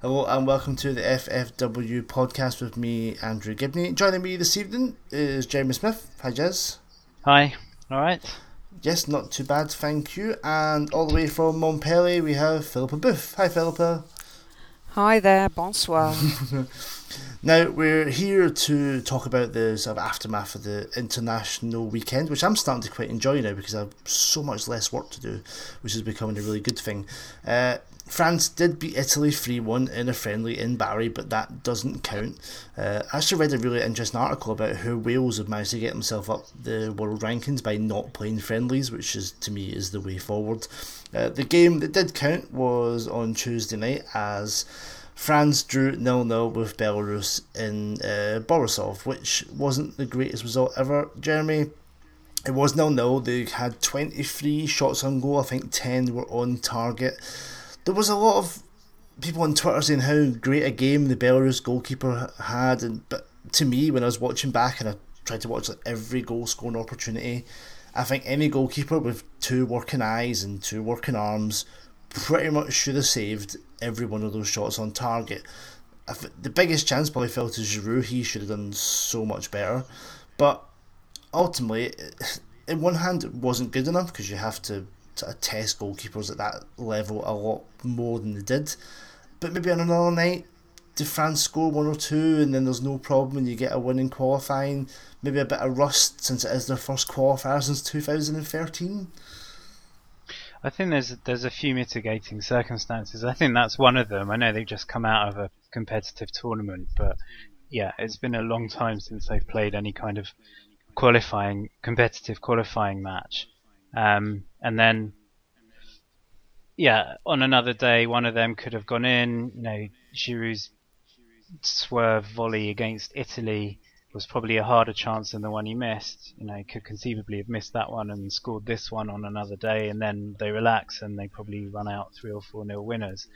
Hello and welcome to the FFW podcast with me, Andrew Gibney. Joining me this evening is Jeremy Smith. Hi, Jez. Hi. All right. Yes, not too bad, thank you. And all the way from Montpellier, we have Philippa Booth. Hi, Philippa. Hi there, bonsoir. now, we're here to talk about the sort of aftermath of the international weekend, which I'm starting to quite enjoy now because I have so much less work to do, which is becoming a really good thing. Uh, France did beat Italy 3 1 in a friendly in Bari, but that doesn't count. Uh, I actually read a really interesting article about how Wales have managed to get themselves up the world rankings by not playing friendlies, which is to me is the way forward. Uh, the game that did count was on Tuesday night as France drew 0 0 with Belarus in uh, Borisov, which wasn't the greatest result ever. Jeremy, it was 0 0. They had 23 shots on goal, I think 10 were on target there was a lot of people on Twitter saying how great a game the Belarus goalkeeper had, and but to me, when I was watching back and I tried to watch like every goal scoring opportunity, I think any goalkeeper with two working eyes and two working arms pretty much should have saved every one of those shots on target. The biggest chance probably fell to Giroud. He should have done so much better, but ultimately, in one hand, it wasn't good enough because you have to of test goalkeepers at that level a lot more than they did. But maybe on another night, do France score one or two and then there's no problem and you get a win in qualifying? Maybe a bit of rust since it is their first qualifier since 2013? I think there's there's a few mitigating circumstances. I think that's one of them. I know they've just come out of a competitive tournament, but yeah, it's been a long time since they've played any kind of qualifying competitive qualifying match. Um, and then, yeah, on another day, one of them could have gone in. You know, Giroud's swerve volley against Italy was probably a harder chance than the one he missed. You know, he could conceivably have missed that one and scored this one on another day, and then they relax and they probably run out three or four nil winners.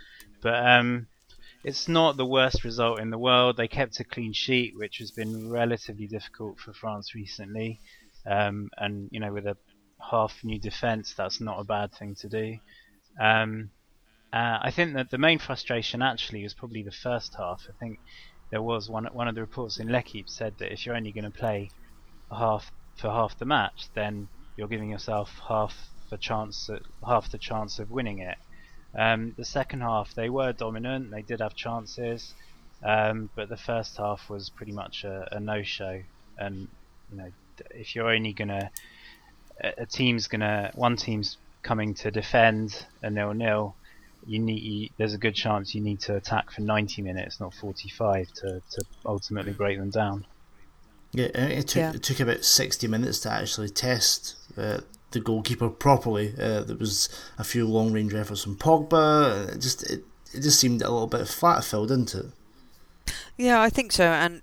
But um, it's not the worst result in the world. They kept a clean sheet, which has been relatively difficult for France recently. Um, and you know, with a half new defence, that's not a bad thing to do. Um, uh, I think that the main frustration actually was probably the first half. I think there was one one of the reports in L'Equipe said that if you're only going to play half for half the match, then you're giving yourself half the chance half the chance of winning it. Um, the second half they were dominant, they did have chances, um, but the first half was pretty much a, a no-show. And you know, if you're only going to a team's gonna one team's coming to defend a nil nil, you need you, there's a good chance you need to attack for 90 minutes, not 45, to, to ultimately break them down. Yeah, it took yeah. it took about 60 minutes to actually test uh, the goalkeeper properly. Uh, there was a few long range efforts from Pogba. It just it, it just seemed a little bit flat filled into it. Yeah, I think so, and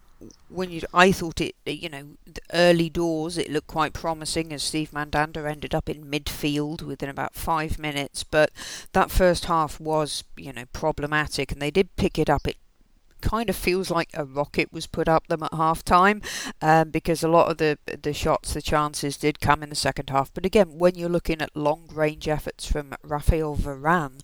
when you, I thought it, you know, early doors, it looked quite promising as Steve Mandanda ended up in midfield within about five minutes. But that first half was, you know, problematic, and they did pick it up. It kind of feels like a rocket was put up them at half time um, because a lot of the the shots, the chances did come in the second half. But again, when you're looking at long range efforts from Raphael Varane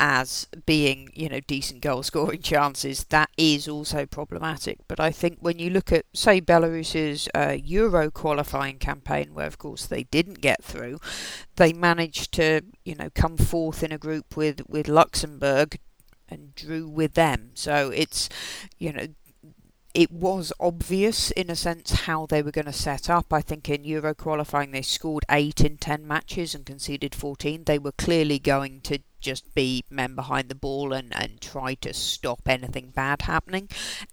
as being, you know, decent goal scoring chances, that is also problematic. But I think when you look at, say, Belarus's uh, Euro qualifying campaign, where of course they didn't get through, they managed to, you know, come fourth in a group with, with Luxembourg, and drew with them. So it's, you know, it was obvious in a sense how they were going to set up. I think in Euro qualifying they scored 8 in 10 matches and conceded 14. They were clearly going to just be men behind the ball and, and try to stop anything bad happening.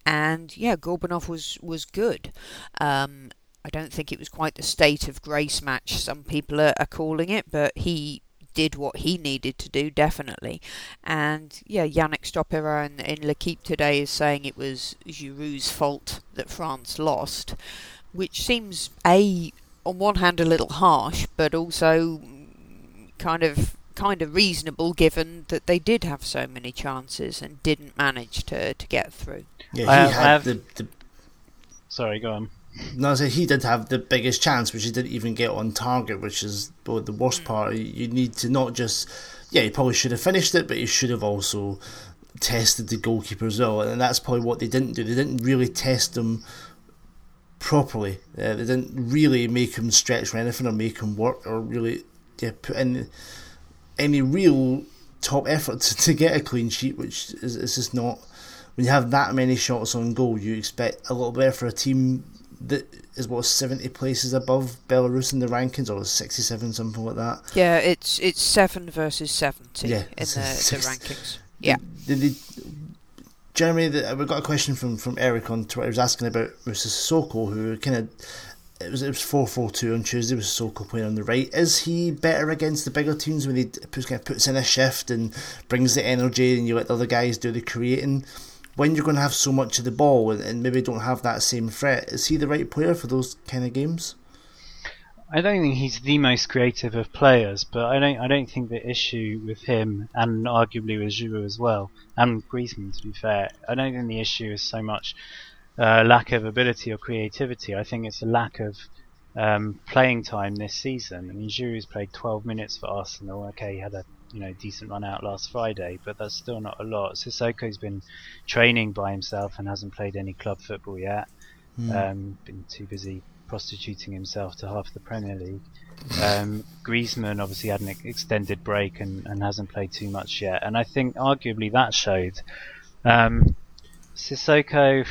And yeah, Gorbunov was, was good. Um, I don't think it was quite the state of grace match some people are, are calling it, but he did what he needed to do, definitely. And yeah, Yannick Stopera in, in L'Equipe today is saying it was Giroud's fault that France lost, which seems a on one hand a little harsh, but also kind of kind of reasonable given that they did have so many chances and didn't manage to, to get through. Yeah, he I have, had I have, the, the... Sorry, go on. No, so he did have the biggest chance, which he didn't even get on target, which is the worst mm. part. You need to not just, yeah, he probably should have finished it, but he should have also tested the goalkeeper as well, and that's probably what they didn't do. They didn't really test him properly. Uh, they didn't really make him stretch for anything or make him work or really yeah, put in any real top effort to, to get a clean sheet, which is, is just not. When you have that many shots on goal, you expect a little bit for a team that is what seventy places above Belarus in the rankings, or sixty seven, something like that. Yeah, it's it's seven versus seventy yeah, in the, the rankings. Yeah. Did they, Jeremy, the, uh, we got a question from, from Eric on Twitter. He was asking about Moussa Sissoko, who kind of it was it was four four two on Tuesday with Sissoko playing on the right. Is he better against the bigger teams when he puts, kind of puts in a shift and brings the energy, and you let the other guys do the creating? When you're going to have so much of the ball and, and maybe don't have that same threat, is he the right player for those kind of games? I don't think he's the most creative of players, but I don't I don't think the issue with him and arguably with Giroud as well and Griezmann to be fair, I don't think the issue is so much uh, lack of ability or creativity. I think it's a lack of um, playing time this season. I mean, Giroud's played 12 minutes for Arsenal. Okay, he had a you know decent run out last Friday, but that's still not a lot. Sissoko's been training by himself and hasn't played any club football yet. Mm. Um, been too busy prostituting himself to half the Premier League. Um, Griezmann obviously had an extended break and, and hasn't played too much yet, and I think arguably that showed. Um, Sissoko,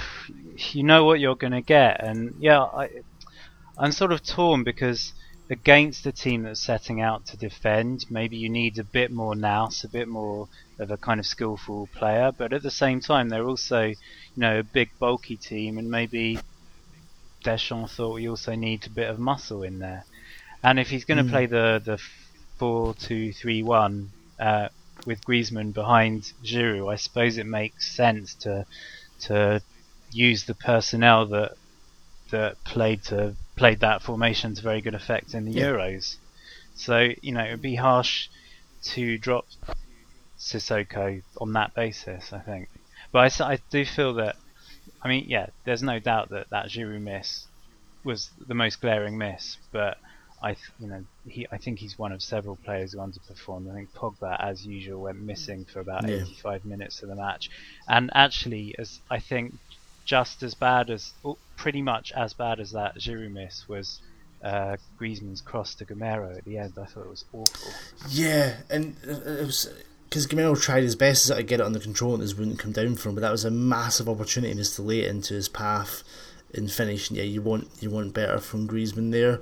you know what you're going to get, and yeah, I, I'm sort of torn because against a team that's setting out to defend, maybe you need a bit more nous, a bit more of a kind of skillful player, but at the same time they're also, you know, a big bulky team, and maybe Deschamps thought we also need a bit of muscle in there. And if he's going to mm. play the the four two three one uh, with Griezmann behind Giroud, I suppose it makes sense to to use the personnel that that played to played that formation to very good effect in the yeah. Euros. So you know it would be harsh to drop Sissoko on that basis. I think, but I, I do feel that I mean, yeah, there's no doubt that that Giroud miss was the most glaring miss, but I, you know, he, I think he's one of several players who underperformed. I think Pogba, as usual, went missing for about yeah. 85 minutes of the match, and actually, as I think, just as bad as, pretty much as bad as that Giroud miss was uh, Griezmann's cross to Gameiro at the end. I thought it was awful. Yeah, and it was because Gameiro tried his best to get it under control and it wouldn't come down for him, but that was a massive opportunity lay it into his path and finish. Yeah, you want you want better from Griezmann there.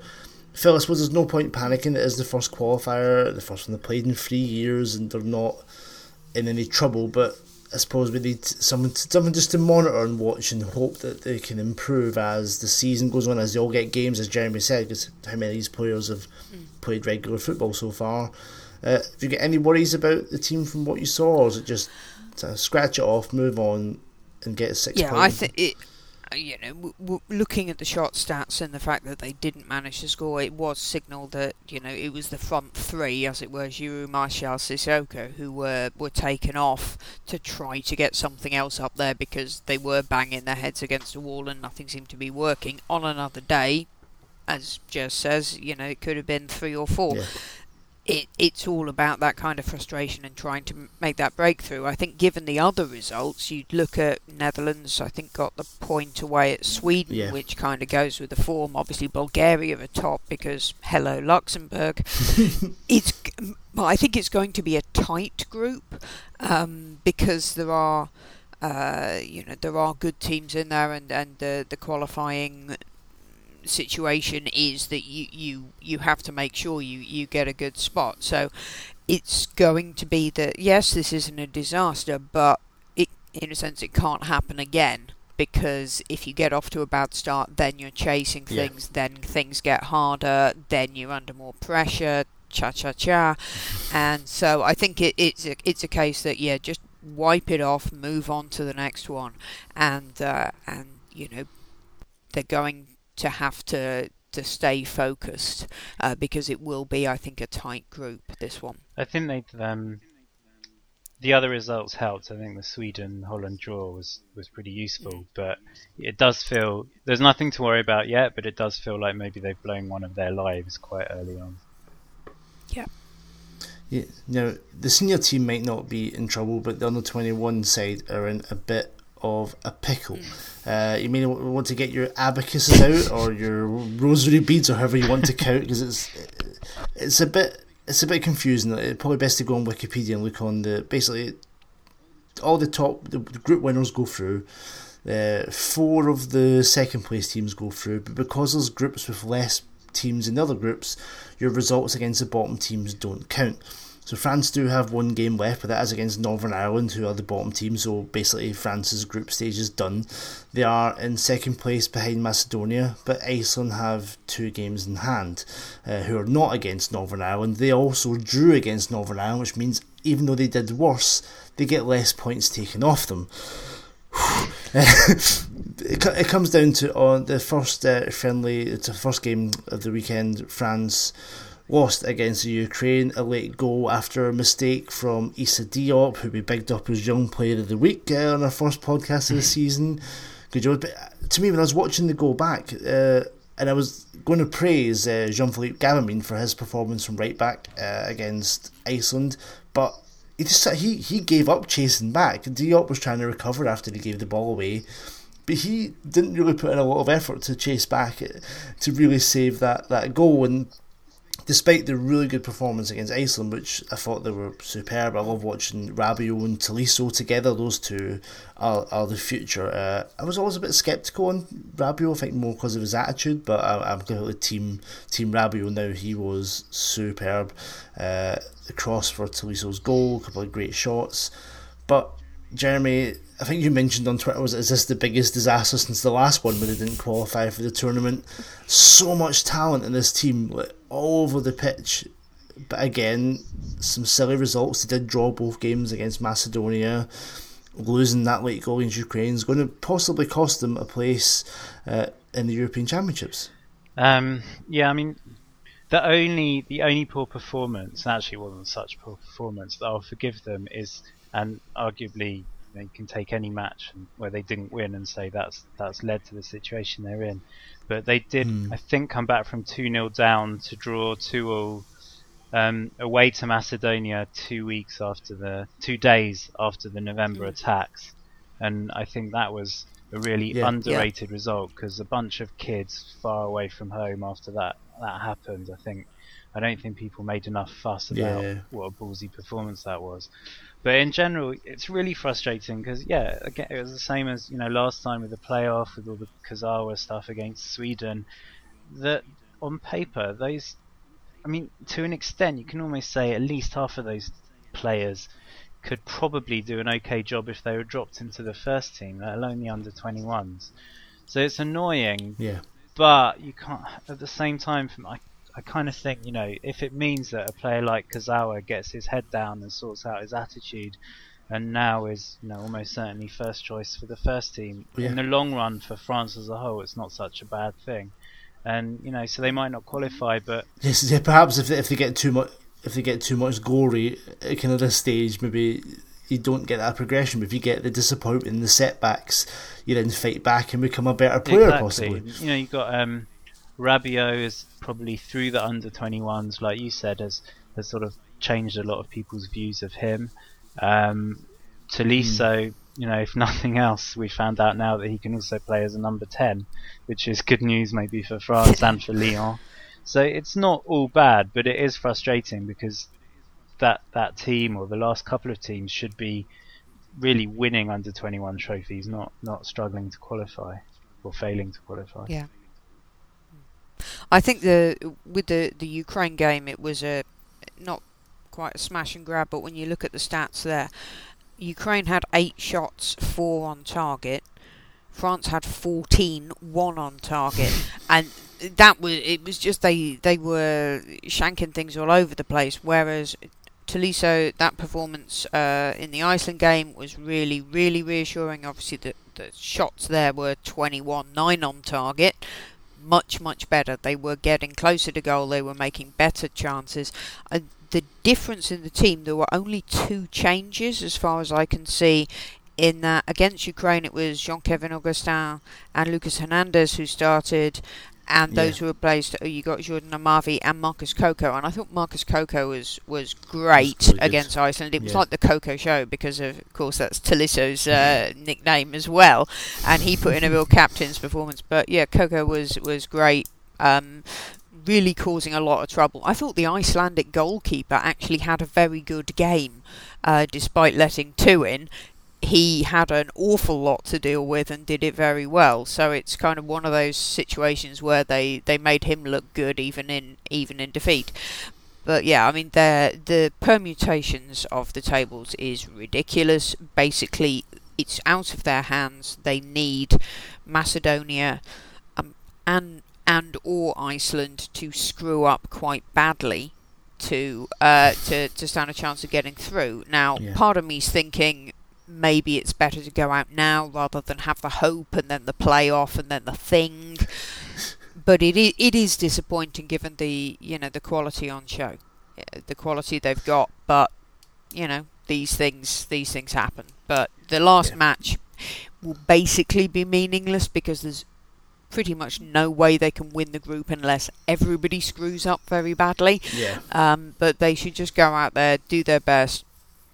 Phil, I suppose there's no point panicking. It is the first qualifier, the first one they played in three years, and they're not in any trouble. But I suppose we need someone, someone just to monitor and watch and hope that they can improve as the season goes on, as they all get games, as Jeremy said, because how many of these players have mm. played regular football so far. Uh, have you got any worries about the team from what you saw, or is it just scratch it off, move on, and get a six? Yeah, I think it. Uh, you know, w- w- looking at the shot stats and the fact that they didn't manage to score, it was signal that you know it was the front three, as it were, Giroud, Martial, Sissoko, who were were taken off to try to get something else up there because they were banging their heads against the wall and nothing seemed to be working. On another day, as Jez says, you know, it could have been three or four. Yeah it, it's all about that kind of frustration and trying to make that breakthrough. I think, given the other results, you'd look at Netherlands. I think got the point away at Sweden, yeah. which kind of goes with the form. Obviously, Bulgaria at top because hello Luxembourg. it's, well, I think it's going to be a tight group um, because there are. Uh, you know there are good teams in there, and and the the qualifying situation is that you, you, you have to make sure you, you get a good spot. So it's going to be that, yes, this isn't a disaster, but it, in a sense, it can't happen again. Because if you get off to a bad start, then you're chasing things, yeah. then things get harder, then you're under more pressure, cha cha cha. And so I think it, it's, a, it's a case that, yeah, just wipe it off, move on to the next one. And, uh, and you know, they're going to have to to stay focused uh, because it will be, I think, a tight group. This one. I think they um, the other results helped. I think the Sweden Holland draw was was pretty useful, but it does feel there's nothing to worry about yet. But it does feel like maybe they've blown one of their lives quite early on. Yeah. Yeah, now the senior team might not be in trouble, but the under twenty one side are in a bit of a pickle. Uh, you may want to get your abacuses out or your rosary beads or however you want to count because it's it's a bit it's a bit confusing. It's probably best to go on Wikipedia and look on the basically all the top the, group winners go through. Uh, four of the second place teams go through, but because there's groups with less teams in the other groups, your results against the bottom teams don't count. So France do have one game left, but that is against Northern Ireland, who are the bottom team. So basically, France's group stage is done. They are in second place behind Macedonia, but Iceland have two games in hand, uh, who are not against Northern Ireland. They also drew against Northern Ireland, which means even though they did worse, they get less points taken off them. it, comes down to on the first uh, friendly, it's the first game of the weekend. France lost against Ukraine, a late goal after a mistake from Issa Diop, who we bigged up as Young Player of the Week uh, on our first podcast of the season. Good job. But uh, to me, when I was watching the goal back, uh, and I was going to praise uh, Jean Philippe Gbamin for his performance from right back uh, against Iceland, but he just he he gave up chasing back. Diop was trying to recover after he gave the ball away, but he didn't really put in a lot of effort to chase back uh, to really save that that goal. And despite the really good performance against Iceland, which I thought they were superb. I love watching Rabiot and Tolisso together. Those two are, are the future. Uh, I was always a bit sceptical on Rabiot, I think more because of his attitude, but I, am completely team team Rabiot now. He was superb. Uh, the cross for Tolisso's goal, a couple of great shots, but Jeremy, I think you mentioned on Twitter was is this the biggest disaster since the last one where they didn't qualify for the tournament? So much talent in this team, like, all over the pitch. But again, some silly results. They did draw both games against Macedonia. Losing that late goal against Ukraine is going to possibly cost them a place uh, in the European Championships. Um, yeah, I mean, the only the only poor performance, actually wasn't such poor performance that I'll forgive them, is and arguably they can take any match where they didn't win and say that's that's led to the situation they're in. But they did, mm. I think, come back from two 0 down to draw two all um, away to Macedonia two weeks after the two days after the November attacks, and I think that was a really yeah, underrated yeah. result because a bunch of kids far away from home after that that happened. I think I don't think people made enough fuss about yeah. what a ballsy performance that was. But in general, it's really frustrating because yeah, again, it was the same as you know last time with the playoff with all the Kurzawa stuff against Sweden. That on paper, those, I mean, to an extent, you can almost say at least half of those players could probably do an okay job if they were dropped into the first team, let alone the under 21s. So it's annoying. Yeah. But you can't. At the same time, I I kind of think, you know, if it means that a player like Kurzawa gets his head down and sorts out his attitude, and now is, you know, almost certainly first choice for the first team, yeah. in the long run for France as a whole, it's not such a bad thing. And you know, so they might not qualify, but yes, yeah, perhaps if they, if they get too much if they get too much gory at kind of this stage, maybe you don't get that progression. But if you get the disappointment, the setbacks, you then fight back and become a better player, exactly. possibly. You know, you've got um, Rabiot is probably through the under 21s, like you said, has has sort of changed a lot of people's views of him. Um, Tolisso, mm. you know, if nothing else, we found out now that he can also play as a number 10, which is good news maybe for France and for Lyon. So it's not all bad, but it is frustrating because that that team or the last couple of teams should be really winning under 21 trophies, not not struggling to qualify or failing to qualify. Yeah. I think the with the the Ukraine game, it was a not quite a smash and grab, but when you look at the stats there, Ukraine had eight shots, four on target. France had 14, one on target, and that was it. Was just they they were shanking things all over the place. Whereas Tolisso, that performance uh, in the Iceland game was really really reassuring. Obviously, the the shots there were 21, nine on target, much, much better. They were getting closer to goal, they were making better chances. Uh, the difference in the team, there were only two changes as far as I can see. In that against Ukraine, it was Jean Kevin Augustin and Lucas Hernandez who started, and those Yeah. who replaced uh, you got Jordan Amavi and Marcus Coco, and I thought Marcus Coco was was great really good. against Iceland. It was like the Coco show because of, of course that's Tolisso's uh, nickname as well, and he put in a real captain's performance. But yeah, Coco was was great. Um, really causing a lot of trouble. I thought the Icelandic goalkeeper actually had a very good game, uh, despite letting two in. He had an awful lot to deal with and did it very well. So it's kind of one of those situations where they, they made him look good even in even in defeat. But yeah, I mean the the permutations of the tables is ridiculous. Basically, it's out of their hands. They need Macedonia um, and and or Iceland to screw up quite badly to uh, to to stand a chance of getting through. Now, Yeah. part of me's thinking maybe it's better to go out now rather than have the hope and then the playoff and then the thing. But it is, it is disappointing given the you know the quality on show, uh, the quality they've got. But you know these things these things happen. But the last Yeah. match will basically be meaningless because there's pretty much no way they can win the group unless everybody screws up very badly. Yeah. Um, but they should just go out there, do their best,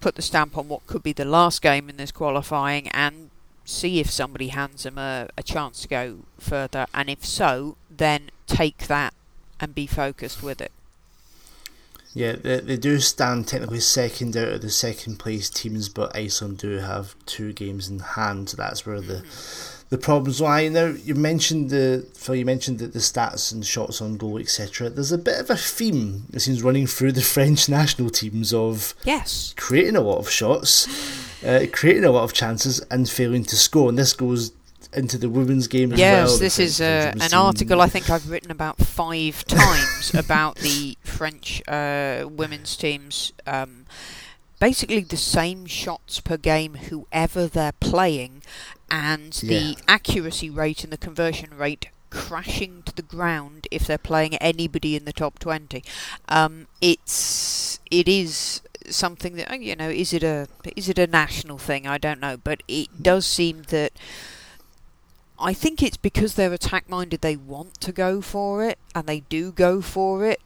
put the stamp on what could be the last game in this qualifying, and see if somebody hands them a, a chance to go further. And if so, then take that and be focused with it. Yeah, they, they do stand technically second out of the second place teams, but Iceland do have two games in hand, so that's where the mm-hmm. The problems lie. Now you mentioned the Phil, you mentioned the, the stats and shots on goal, etc. There's a bit of a theme that seems running through the French national teams of Yes. creating a lot of shots, uh, creating a lot of chances, and failing to score. And this goes into the women's game as Yes, well. This is uh, an article I think I've written about five times about the French uh, women's teams. Um, basically, the same shots per game, whoever they're playing, and the Yeah. accuracy rate and the conversion rate crashing to the ground if they're playing anybody in the top 20. Um, it's it is something that you know is it a is it a national thing I don't know but it does seem that I think it's because they're attack minded they want to go for it and they do go for it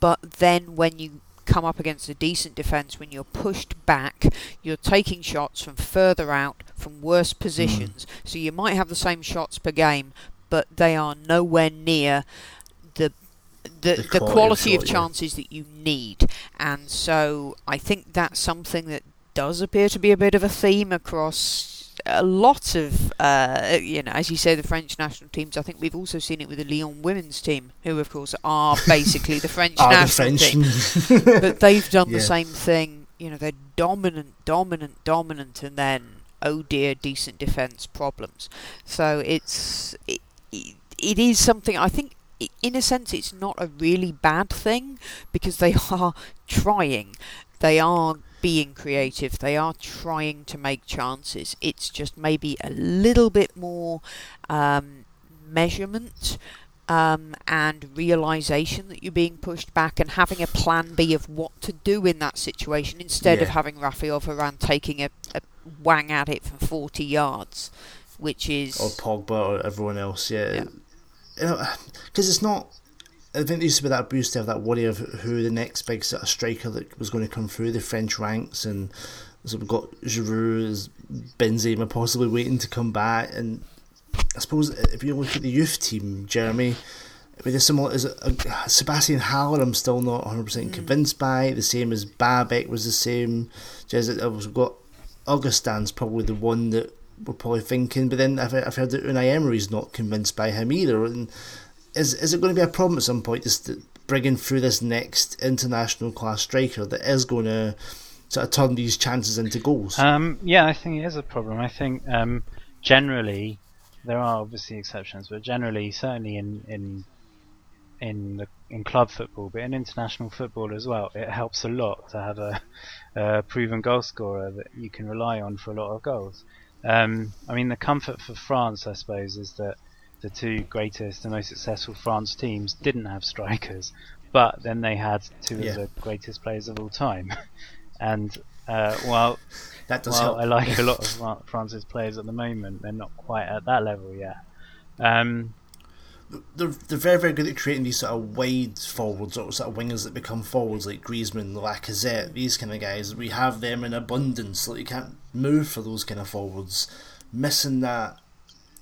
but then when you come up against a decent defence when you're pushed back you're taking shots from further out from worse positions so you might have the same shots per game but they are nowhere near the the, The the quality of quality of shot, yeah. chances that you need and so I think that's something that does appear to be a bit of a theme across a lot of, uh, you know, as you say, the French national teams. I think we've also seen it with the Lyon women's team, who, of course, are basically the French Are the national French? team. But they've done Yeah. the same thing. You know, they're dominant, dominant, dominant, and then, oh dear, decent defence problems. So it's it, it, it is something I think. In a sense, it's not a really bad thing because they are trying. They are being creative. They are trying to make chances. It's just maybe a little bit more um, measurement um, and realization that you're being pushed back and having a plan B of what to do in that situation instead of having Raphael Varane taking a, a wang at it from 40 yards, which is. or Pogba or everyone else. Yeah, Yeah. you know, because it's not. I think there used to be that boost to have that worry of who the next big sort of striker that was going to come through the French ranks, and so we've got Giroud, Benzema possibly waiting to come back, and I suppose if you look at the youth team, Jeremy. With a similar, is uh, Sebastian Haller, I'm still not 100% convinced by. The same as Babek was the same. Just, uh, we've got Augustin's probably the one that we're probably thinking, but then I've, I've heard that Unai Emery's not convinced by him either. And is is it going to be a problem at some point just bringing through this next international class striker that is going to sort of turn these chances into goals? Um, yeah, I think it is a problem. I think um, generally there are obviously exceptions, but generally, certainly in in in the, in club football, but in international football as well, it helps a lot to have a, a proven goal scorer that you can rely on for a lot of goals. Um, I mean, the comfort for France, I suppose, is that the two greatest and most successful France teams didn't have strikers, but then they had two Yeah. of the greatest players of all time. and uh, while that does well, help. I like a lot of France's players at the moment. They're not quite at that level yet. Um, they're, they're very, very good at creating these sort of wide forwards or sort of wingers that become forwards like Griezmann, Lacazette, these kind of guys. We have them in abundance. Like you can't move for those kind of forwards. Missing that.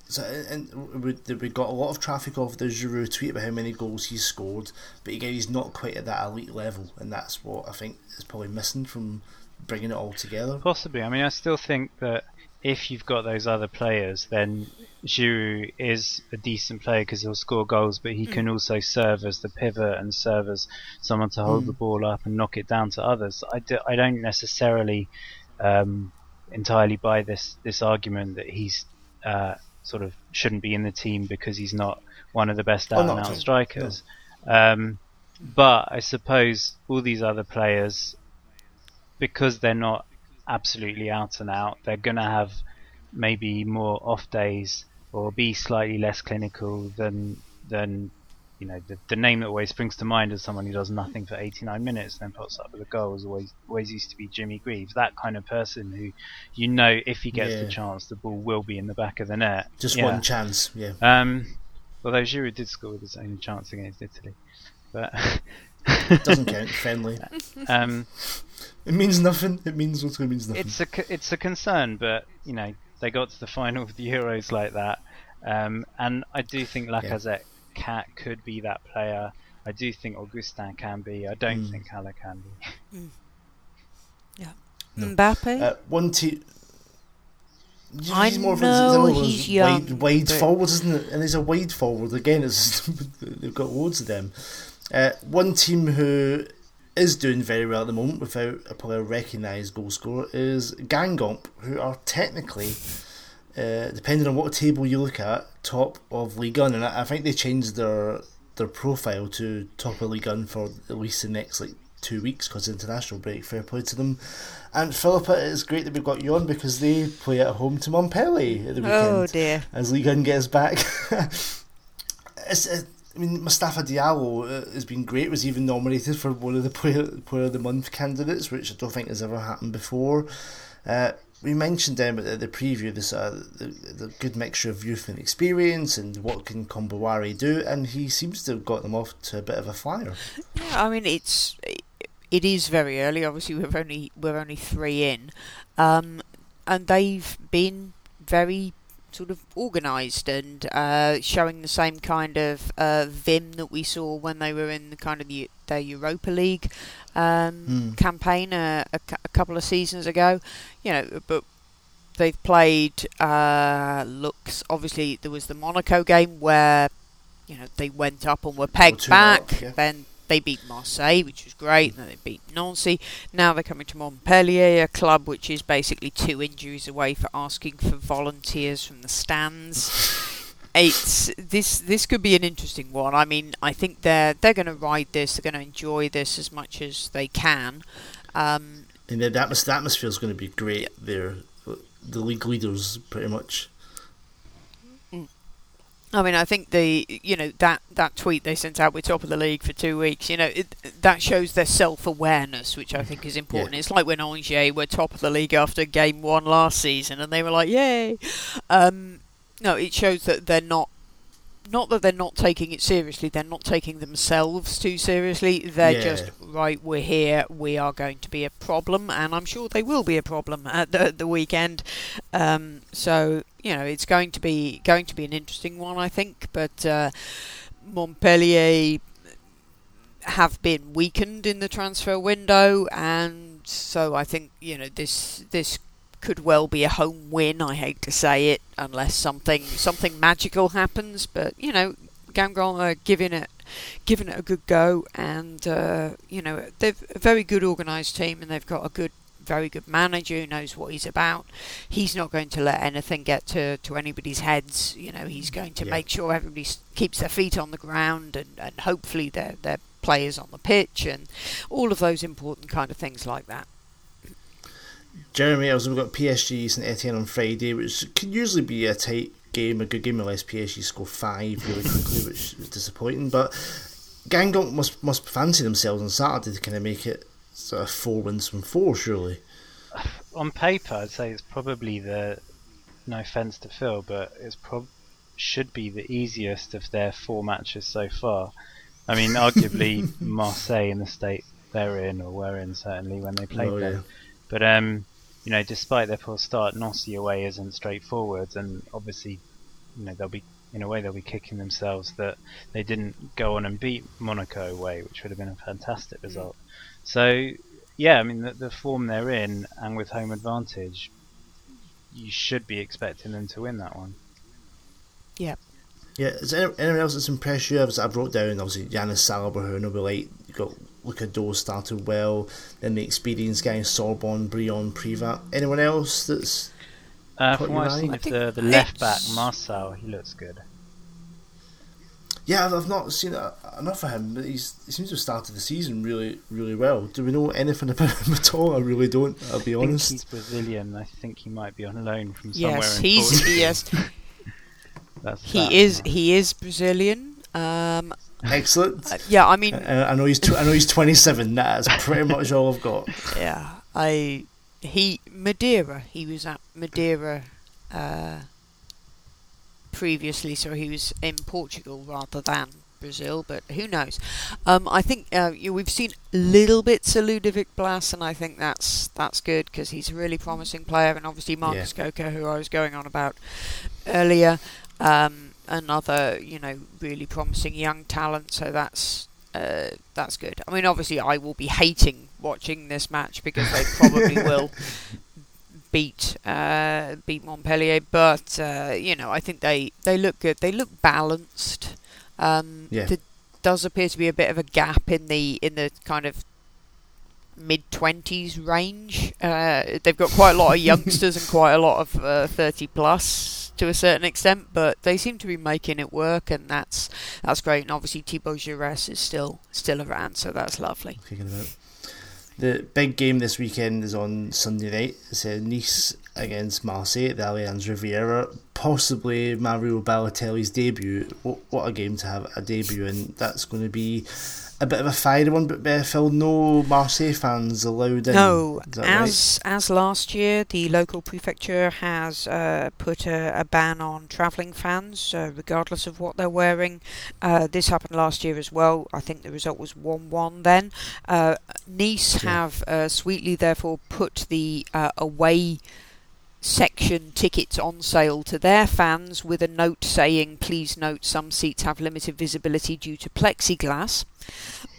So, and we, we got a lot of traffic off the Giroud tweet about how many goals he's scored, but again, he's not quite at that elite level, and that's what I think is probably missing from bringing it all together. Possibly. I mean, I still think that if you've got those other players, then Giroud is a decent player because he'll score goals, but he mm. can also serve as the pivot and serve as someone to hold mm. the ball up and knock it down to others. I, do, I don't necessarily um, entirely buy this this argument that he's uh, sort of shouldn't be in the team because he's not one of the best out and out strikers. No. Um, but I suppose all these other players, because they're not absolutely out and out. They're going to have maybe more off days or be slightly less clinical than than you know the, the name that always springs to mind as someone who does nothing for 89 minutes and then pops up with a goal is always always used to be Jimmy Greaves that kind of person who you know if he gets yeah. the chance the ball will be in the back of the net just yeah. one chance yeah um although Giroud did score with his only chance against Italy but doesn't count friendly um it means nothing. It means what's going to means nothing. It's a it's a concern, but you know they got to the final of the Euros like that, um, and I do think Lacazette yeah. Cat could be that player. I do think Augustin can be. I don't mm. think Haller can be. Mm. Yeah. No. Mbappe. Uh, one team. I he's more know he's young. Wide, wide but... forward, isn't it? And he's a wide forward again. It's, they've got loads of them. Uh, one team who is doing very well at the moment without a a recognised goal scorer is Guingamp, who are technically, uh, depending on what table you look at, top of League One. And I, I, think they changed their their profile to top of League One for at least the next like two weeks because international break. Fair play to them. And Philippa, it's great that we've got you on because they play at home to Montpellier at the weekend. Oh dear! As League One gets back. it's, it, I mean, Mustafa Diallo uh, has been great. Was even nominated for one of the player player of the month candidates, which I don't think has ever happened before. Uh, we mentioned them at the preview this uh, the, the good mixture of youth and experience and what can Kombouaré do, and he seems to have got them off to a bit of a flyer. Yeah, I mean it's it is very early. Obviously, we're only we're only three in, um, and they've been very sort of organised and uh, showing the same kind of uh, vim that we saw when they were in the kind of the, their Europa League um, mm. campaign a, a, a, couple of seasons ago. You know, but they've played uh, looks. Obviously, there was the Monaco game where you know they went up and were pegged back. yeah. Then they beat Marseille, which was great. Then they beat Nancy. Now they're coming to Montpellier, a club which is basically two injuries away for asking for volunteers from the stands. it's this this could be an interesting one. I mean, I think they're they're going to ride this. They're going to enjoy this as much as they can. Um, and the, atmosphere is going to be great yeah. there. The league leaders, pretty much. I mean, I think the you know that that tweet they sent out, with top of the league for two weeks. You know, it, that shows their self awareness, which I think is important. Yeah. It's like when Angers were top of the league after game one last season, and they were like, "Yay!" Um, no, it shows that they're not. Not that they're not taking it seriously, they're not taking themselves too seriously. They're yeah. just, right, we're here, we are going to be a problem, and I'm sure they will be a problem at the, the weekend. Um, so, you know, it's going to be going to be an interesting one, I think. But uh, Montpellier have been weakened in the transfer window, and so I think you know this this could well be a home win. I hate to say it, unless something something magical happens. But you know, Guingamp are giving it giving it a good go, and uh, you know they're a very good organised team, and they've got a good very good manager who knows what he's about. He's not going to let anything get to, to anybody's heads. You know, he's going to yeah. make sure everybody keeps their feet on the ground and, and hopefully their their players on the pitch and all of those important kind of things like that. Jeremy, also we've got PSG and Etienne on Friday, which can usually be a tight game, a good game unless PSG score five really quickly, which is disappointing. But Guingamp must must fancy themselves on Saturday to kind of make it sort of four wins from four, surely. On paper, I'd say it's probably the. No offense to Phil, but it's prob should be the easiest of their four matches so far. I mean, arguably Marseille in the state they're in or were in certainly when they played Oh, them. yeah. But um, you know, despite their poor start, Nossi away isn't straightforward, and obviously, you know, they'll be in a way they'll be kicking themselves that they didn't go on and beat Monaco away, which would have been a fantastic result. So, yeah, I mean, the, the form they're in, and with home advantage, you should be expecting them to win that one. Yeah, Yeah, is there anyone else that's impressed you? I've, I've wrote down obviously Yannis Salibur, who I know we like. You got Lucas Deaux started well. Then the experienced guys Sorbon, Briand, Privat. Anyone else that's Uh, Caught from what I've seen I think the, the left back, Marcel, he looks good. yeah, I've, I've not seen uh, enough of him, but he's he seems to have started the season really, really well. Do we know anything about him at all? I really don't. I'll be I think honest. he's Brazilian. I think he might be on loan from somewhere Yes, in he's yes he that. is he is Brazilian. Um, Excellent. uh, yeah, I mean, Uh, I know he's tw- I know he's twenty seven. That's pretty much all I've got. yeah, I he Madeira. He was at Madeira uh, previously, so he was in Portugal rather than Brazil. But who knows? Um, I think uh, you, we've seen little bits of Ludovic Blas, and I think that's that's good because he's a really promising player, and obviously Marcus Coco, who I was going on about earlier. Um, another, you know, really promising young talent. So that's uh, that's good. I mean, obviously, I will be hating watching this match because they probably will beat uh, beat Montpellier. But uh, you know, I think they they look good. They look balanced. Um, Yeah. There does appear to be a bit of a gap in the in the kind of mid twenties range. Uh, they've got quite a lot of youngsters and quite a lot of uh, thirty plus to a certain extent, but they seem to be making it work, and that's that's great. And obviously Thibault Giresse is still still around, so that's lovely. The big game this weekend is on Sunday night. It's uh, Nice against Marseille at the Allianz Riviera. Possibly Mario Balotelli's debut. What, what a game to have a debut in. That's going to be a bit of a fiery one, but uh, Phil, no Marseille fans allowed in. No, that right? as as last year, the local prefecture has uh, put a, a ban on travelling fans, uh, regardless of what they're wearing. Uh, this happened last year as well. I think the result was one-one. Then uh, Nice Yeah. have uh, sweetly, therefore, put the uh, away section tickets on sale to their fans with a note saying, "Please note some seats have limited visibility due to plexiglass."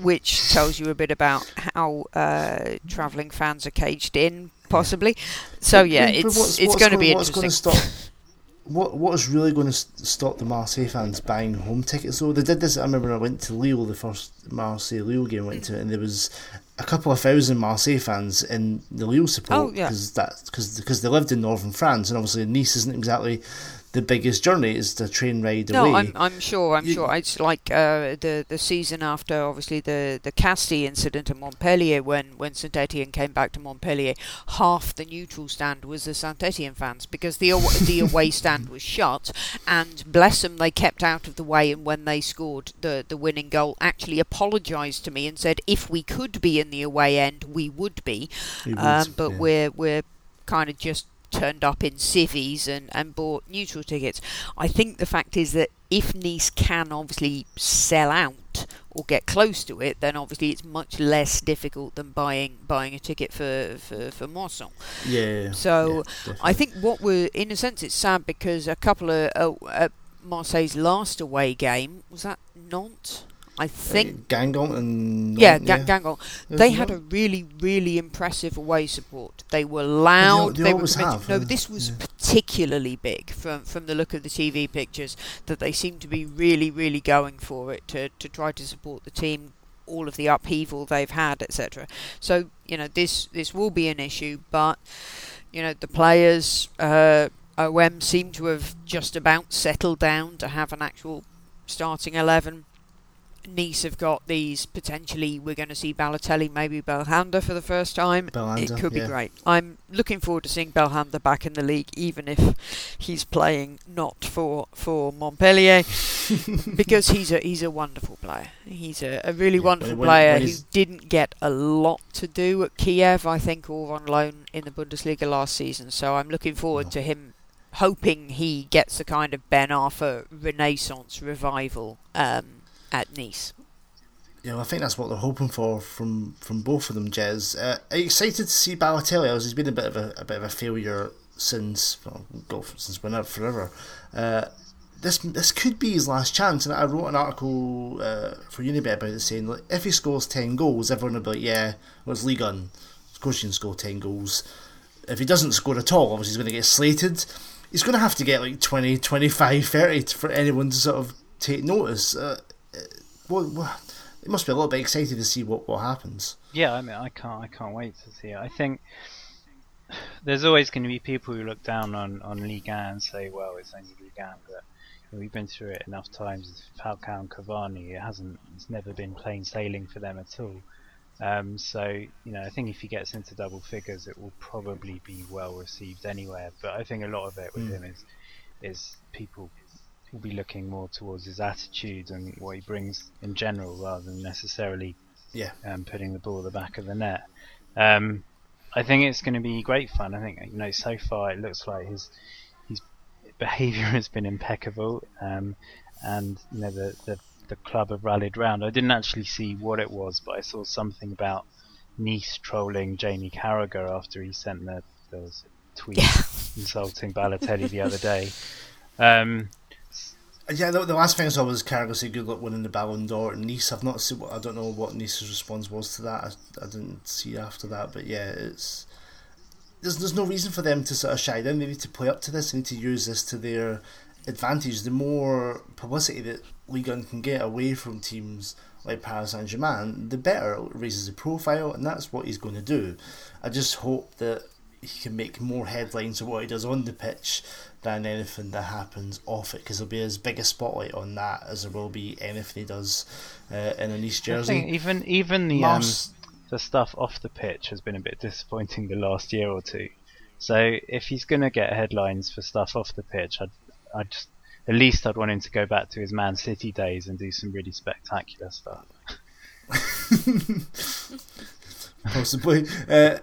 which tells you a bit about how uh, travelling fans are caged in, possibly. So yeah, it's what's- it's what's going to be what's interesting. Gonna stop, what what is really going to stop the Marseille fans buying home tickets? though? they did this. I remember when I went to Lille, the first Marseille Lille game I went to, and there was a couple of thousand Marseille fans in the Lille support Oh, yeah. because that because because they lived in northern France, and obviously Nice isn't exactly the biggest journey. is the train ride No, away. I'm I'm sure. I'm You- sure. It's like uh, the the season after, obviously the the Casti incident at Montpellier, when when Saint Etienne came back to Montpellier, half the neutral stand was the Saint Etienne fans because the the away stand was shut, and bless them, they kept out of the way. And when they scored the the winning goal, actually apologised to me and said, if we could be in the away end, we would be. Um, but yeah. we're we're kind of just turned up in civvies and, and bought neutral tickets. I think the fact is that if Nice can obviously sell out or get close to it, then obviously it's much less difficult than buying buying a ticket for for, for Moisson. yeah. So yeah, I think what we're in a sense it's sad because a couple of uh, uh, Marseille's last away game was that Nantes. I think Guingamp and yeah, yeah. Ga- Guingamp. Yeah, They had a really, really impressive away support. They were loud. they they were always committed. have, No, this was Yeah. particularly big from from the look of the TV pictures. That they seemed to be really, really going for it to to try to support the team. All of the upheaval they've had, etc. So you know this this will be an issue, but you know the players. Uh, OM seem to have just about settled down to have an actual starting eleven. Nice have got these potentially. We're going to see Balotelli, maybe Belhanda for the first time. Belhanda, it could be yeah. great. I'm looking forward to seeing Belhanda back in the league, even if he's playing not for for Montpellier, because he's a he's a wonderful player. He's a, a really Yeah, wonderful when- player when who didn't get a lot to do at Kiev, I think, or on loan in the Bundesliga last season. So I'm looking forward No. to him hoping he gets a kind of Ben Arfa Renaissance revival um, at Nice. Yeah, I think that's what they're hoping for from from both of them, Jez. Uh, are you excited to see Balotelli? He's been a bit of a, a bit of a failure since well, since whenever forever. Uh, this this could be his last chance, and I wrote an article uh, for Unibet about it saying like, if he scores ten goals, everyone will be like, yeah, well, it's League One. Of course, you can score ten goals. If he doesn't score at all, obviously he's going to get slated. He's going to have to get like 20, 25, 30 for anyone to sort of take notice. Uh, what it must be a little bit excited to see what, what happens. Yeah, I mean, I can't I can't wait to see it. I think there's always going to be people who look down on on Ligue 1 and say, well, it's only Ligue 1, but we've been through it enough times with Falcao and Cavani. It hasn't, it's never been plain sailing for them at all. Um, so you know, I think if he gets into double figures, it will probably be well received anywhere. But I think a lot of it with mm. him is is people will be looking more towards his attitude and what he brings in general, rather than necessarily yeah um, putting the ball at the back of the net. Um, I think it's going to be great fun. I think you know so far it looks like his his behaviour has been impeccable, um, and you know the, the the club have rallied round. I didn't actually see what it was, but I saw something about Nice trolling Jamie Carragher after he sent the those tweet insulting Balotelli the other day. Um, yeah, the, the, last thing I saw was Carragher good luck winning the Ballon d'Or at Nice. I've not seen. I don't know what Nice's response was to that. I, I didn't see after that, but yeah, it's there's there's no reason for them to sort of shy down. They need to play up to this. Need to use this to their advantage. The more publicity that Ligue 1 can get away from teams like Paris Saint Germain, the better it raises the profile, and that's what he's going to do. I just hope that he can make more headlines of what he does on the pitch than anything that happens off it because there'll be as big a spotlight on that as there will be anything he does uh, in a Nice jersey. even even the um, the stuff off the pitch has been a bit disappointing the last year or two. So if he's going to get headlines for stuff off the pitch, I'd I'd just at least I'd want him to go back to his Man City days and do some really spectacular stuff. Possibly. Uh,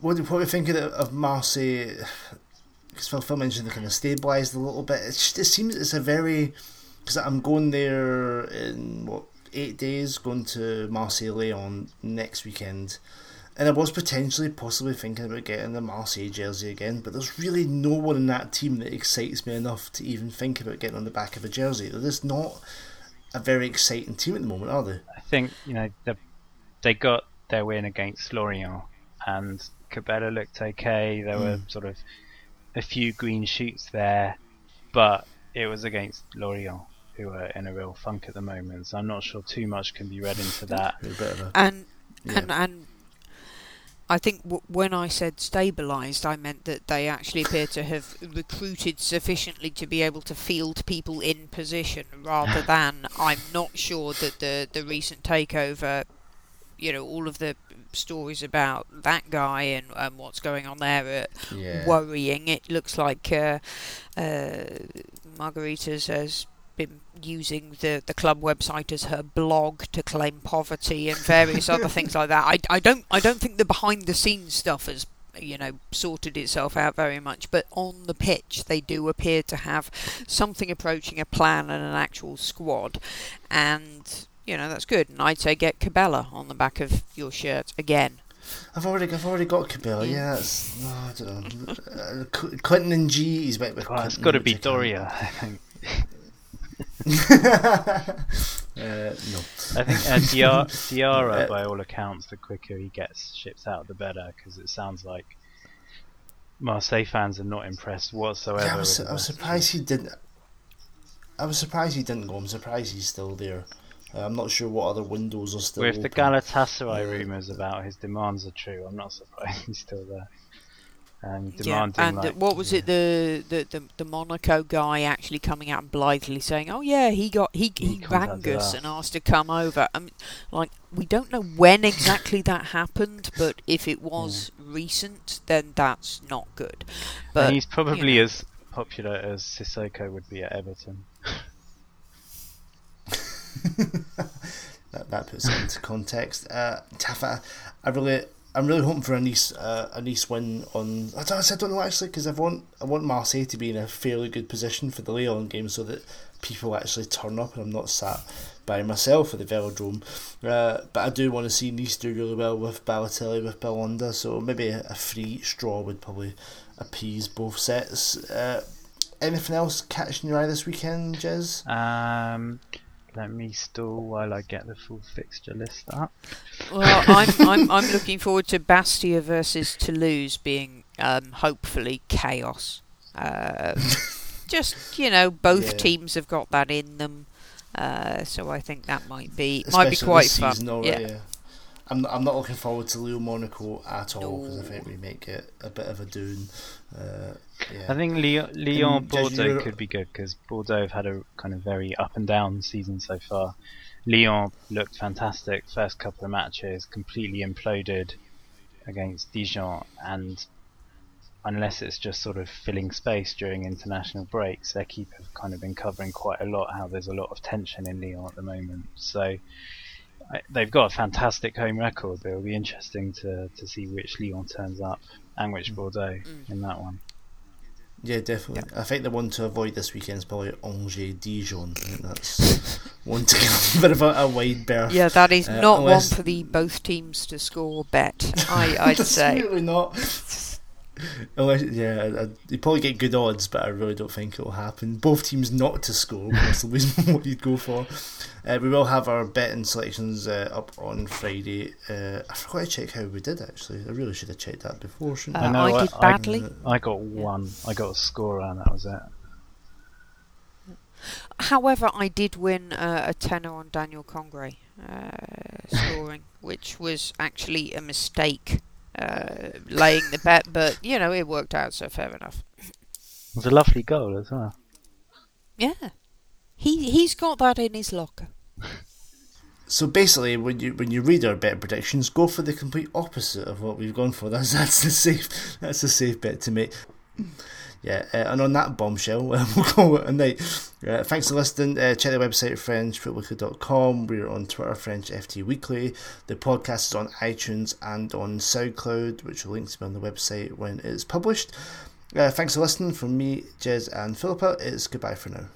what, what are you thinking of Marseille? Because Phil, Phil mentioned they kind of stabilised a little bit. It, just, it seems it's a very because I'm going there in what eight days, going to Marseille on next weekend. And I was potentially possibly thinking about getting the Marseille jersey again, but there's really no one in that team that excites me enough to even think about getting on the back of a jersey. They're just not a very exciting team at the moment, are they? I think, you know, the, they got their win against Lorient and Cabella looked okay. There mm. were sort of a few green shoots there, but it was against Lorient, who are in a real funk at the moment. So I'm not sure too much can be read into that. And yeah. and and I think w- when I said stabilised, I meant that they actually appear to have recruited sufficiently to be able to field people in position, rather than I'm not sure that the the recent takeover, you know, all of the stories about that guy and, and what's going on there are yeah. worrying. It looks like uh, uh, Margaritas has been using the, the club website as her blog to claim poverty and various other things like that. I, I don't I don't think the behind the scenes stuff has you know sorted itself out very much, but on the pitch they do appear to have something approaching a plan and an actual squad, and you know that's good. And I'd say get Cabella on the back of your shirt again. I've already, I've already got Cabella. Yeah, that's, no, I don't know. Uh, Clinton N'Jie, he's with. Oh, it's got to be Doria, I think. uh, no. I think uh, Diarra, Diarra, uh, by all accounts, the quicker he gets shipped out, the better, because it sounds like Marseille fans are not impressed whatsoever. Yeah, I was, I was surprised he didn't. I was surprised he didn't go. I'm surprised he's still there. Uh, I'm not sure what other windows are still. Well, if open. the Galatasaray rumours about his demands are true, I'm not surprised he's still there. Um, yeah, and like, what was yeah. it? The, the, the the Monaco guy actually coming out and blithely saying, "Oh yeah, he got he he, he rang us and asked to come over." I mean, like we don't know when exactly that happened, but if it was yeah. recent, then that's not good. But and he's probably you know. as popular as Sissoko would be at Everton. that, that puts it into context. Uh, Tafa, I really, I'm really hoping for a Nice uh, a Nice win on. I don't, I don't know actually because I want I want Marseille to be in a fairly good position for the Lyon game so that people actually turn up and I'm not sat by myself at the Velodrome. Uh, but I do want to see Nice do really well with Balotelli with Belhanda, so maybe a, a free straw would probably appease both sets. Uh, anything else catching your eye this weekend, Jez? Um, let me stall while I get the full fixture list up. Well, I'm, I'm, I'm looking forward to Bastia versus Toulouse being um, hopefully chaos. Uh, just, you know, both yeah. teams have got that in them. Uh, so I think that might be Especially might be quite fun. Already, yeah. yeah. I'm I'm not looking forward to Lyon Monaco at all because I think we make it a bit of a doon. Uh, yeah. I think Lyon, Lyon Bordeaux could be good because Bordeaux have had a kind of very up and down season so far. Lyon looked fantastic first couple of matches, completely imploded against Dijon, and unless it's just sort of filling space during international breaks, their keeper have kind of been covering quite a lot how there's a lot of tension in Lyon at the moment. So they've got a fantastic home record, but it'll be interesting to, to see which Lyon turns up and which mm. Bordeaux mm. in that one. Yeah, definitely. Yeah. I think the one to avoid this weekend is probably Angers Dijon. I think that's one to get a bit of a, a wide berth. Yeah, that is uh, not one for the both teams to score bet. I, I'd say. Really not. Unless, yeah, you probably get good odds, but I really don't think it will happen. Both teams not to score, that's the reason what you'd go for. Uh, we will have our betting selections uh, up on Friday. Uh, I forgot to check how we did actually. I really should have checked that before, shouldn't I? I, know, I did badly. I, I got one. I got a score, and that was it. However, I did win uh, a tenner on Daniel Congre uh, scoring, which was actually a mistake uh, laying the bet, but you know it worked out, so fair enough. It was a lovely goal as well. Yeah, he he's got that in his locker. So basically, when you when you read our bet predictions, go for the complete opposite of what we've gone for. That's that's the safe that's a safe bet to make yeah, uh, and on that bombshell, we'll call it a night. Uh, thanks for listening. Uh, check the website, FrenchFootballWeekly.com. We're on Twitter, French FT Weekly. The podcast is on iTunes and on SoundCloud, which will link to be on the website when it's published. Uh, thanks for listening. From me, Jez, and Philippa, it's goodbye for now.